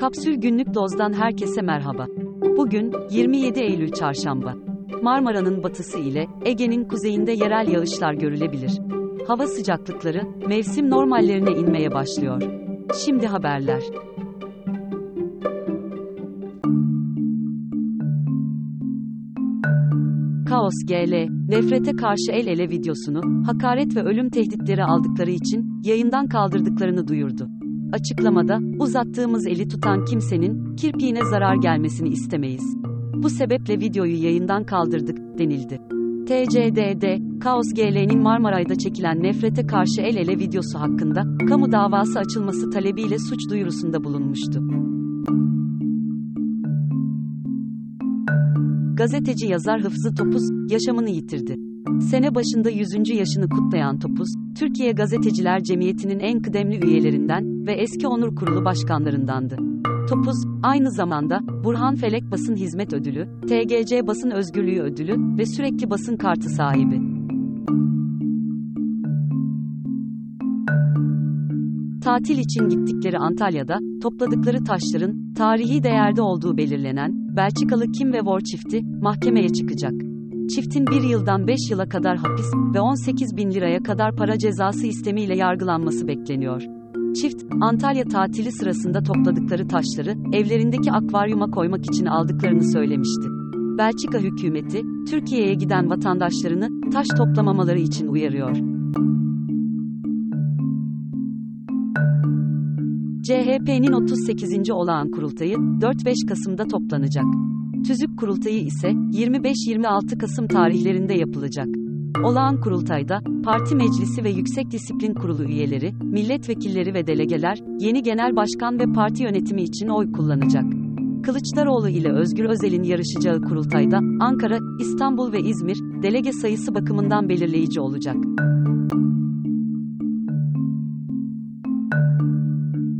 Kapsül Günlük Doz'dan herkese merhaba. Bugün 27 Eylül Çarşamba. Marmara'nın batısı ile Ege'nin kuzeyinde yerel yağışlar görülebilir. Hava sıcaklıkları mevsim normallerine inmeye başlıyor. Şimdi haberler. Kaos GL, nefrete karşı el ele videosunu, hakaret ve ölüm tehditleri aldıkları için yayından kaldırdıklarını duyurdu. Açıklamada, uzattığımız eli tutan kimsenin kirpiğine zarar gelmesini istemeyiz. Bu sebeple videoyu yayından kaldırdık, denildi. TCDD, Kaos GL'nin Marmaray'da çekilen nefrete karşı el ele videosu hakkında, kamu davası açılması talebiyle suç duyurusunda bulunmuştu. Gazeteci yazar Hıfzı Topuz, yaşamını yitirdi. Sene başında 100. yaşını kutlayan Topuz, Türkiye Gazeteciler Cemiyeti'nin en kıdemli üyelerinden ve eski onur kurulu başkanlarındandı. Topuz, aynı zamanda, Burhan Felek Basın Hizmet Ödülü, TGC Basın Özgürlüğü Ödülü ve sürekli basın kartı sahibi. Tatil için gittikleri Antalya'da, topladıkları taşların, tarihi değerde olduğu belirlenen, Belçikalı Kim ve War çifti, mahkemeye çıkacak. Çiftin bir yıldan 5 yıla kadar hapis ve 18 bin liraya kadar para cezası istemiyle yargılanması bekleniyor. Çift, Antalya tatili sırasında topladıkları taşları, evlerindeki akvaryuma koymak için aldıklarını söylemişti. Belçika hükümeti, Türkiye'ye giden vatandaşlarını, taş toplamamaları için uyarıyor. CHP'nin 38. olağan kurultayı 4-5 Kasım'da toplanacak. Tüzük kurultayı ise 25-26 Kasım tarihlerinde yapılacak. Olağan kurultayda parti meclisi ve Yüksek Disiplin Kurulu üyeleri, milletvekilleri ve delegeler yeni genel başkan ve parti yönetimi için oy kullanacak. Kılıçdaroğlu ile Özgür Özel'in yarışacağı kurultayda Ankara, İstanbul ve İzmir delege sayısı bakımından belirleyici olacak.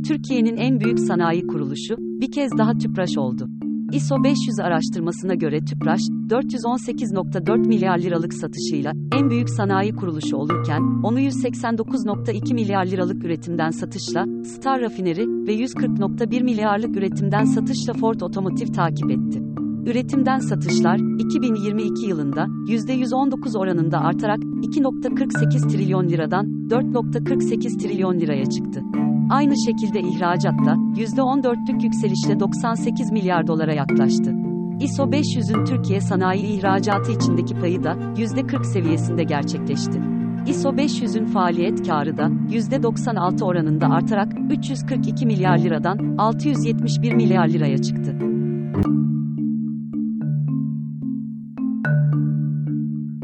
Türkiye'nin en büyük sanayi kuruluşu bir kez daha TÜPRAŞ oldu. ISO 500 araştırmasına göre TÜPRAŞ, 418.4 milyar liralık satışıyla en büyük sanayi kuruluşu olurken, onu 189.2 milyar liralık üretimden satışla Star Rafineri ve 140.1 milyarlık üretimden satışla Ford Otomotiv takip etti. Üretimden satışlar, 2022 yılında %119 oranında artarak 2.48 trilyon liradan 4.48 trilyon liraya çıktı. Aynı şekilde ihracatta %14'lük yükselişle 98 milyar dolara yaklaştı. ISO 500'ün Türkiye sanayi ihracatı içindeki payı da %40 seviyesinde gerçekleşti. ISO 500'ün faaliyet karı da %96 oranında artarak 342 milyar liradan 671 milyar liraya çıktı.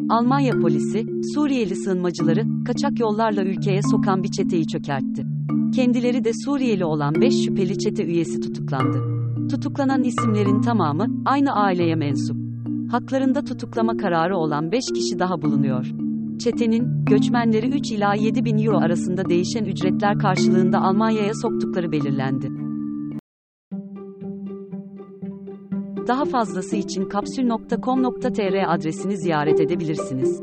Almanya polisi, Suriyeli sığınmacıları kaçak yollarla ülkeye sokan bir çeteyi çökertti. Kendileri de Suriyeli olan 5 şüpheli çete üyesi tutuklandı. Tutuklanan isimlerin tamamı aynı aileye mensup. Haklarında tutuklama kararı olan 5 kişi daha bulunuyor. Çetenin, göçmenleri 3 ila 7 bin euro arasında değişen ücretler karşılığında Almanya'ya soktukları belirlendi. Daha fazlası için kapsül.com.tr adresini ziyaret edebilirsiniz.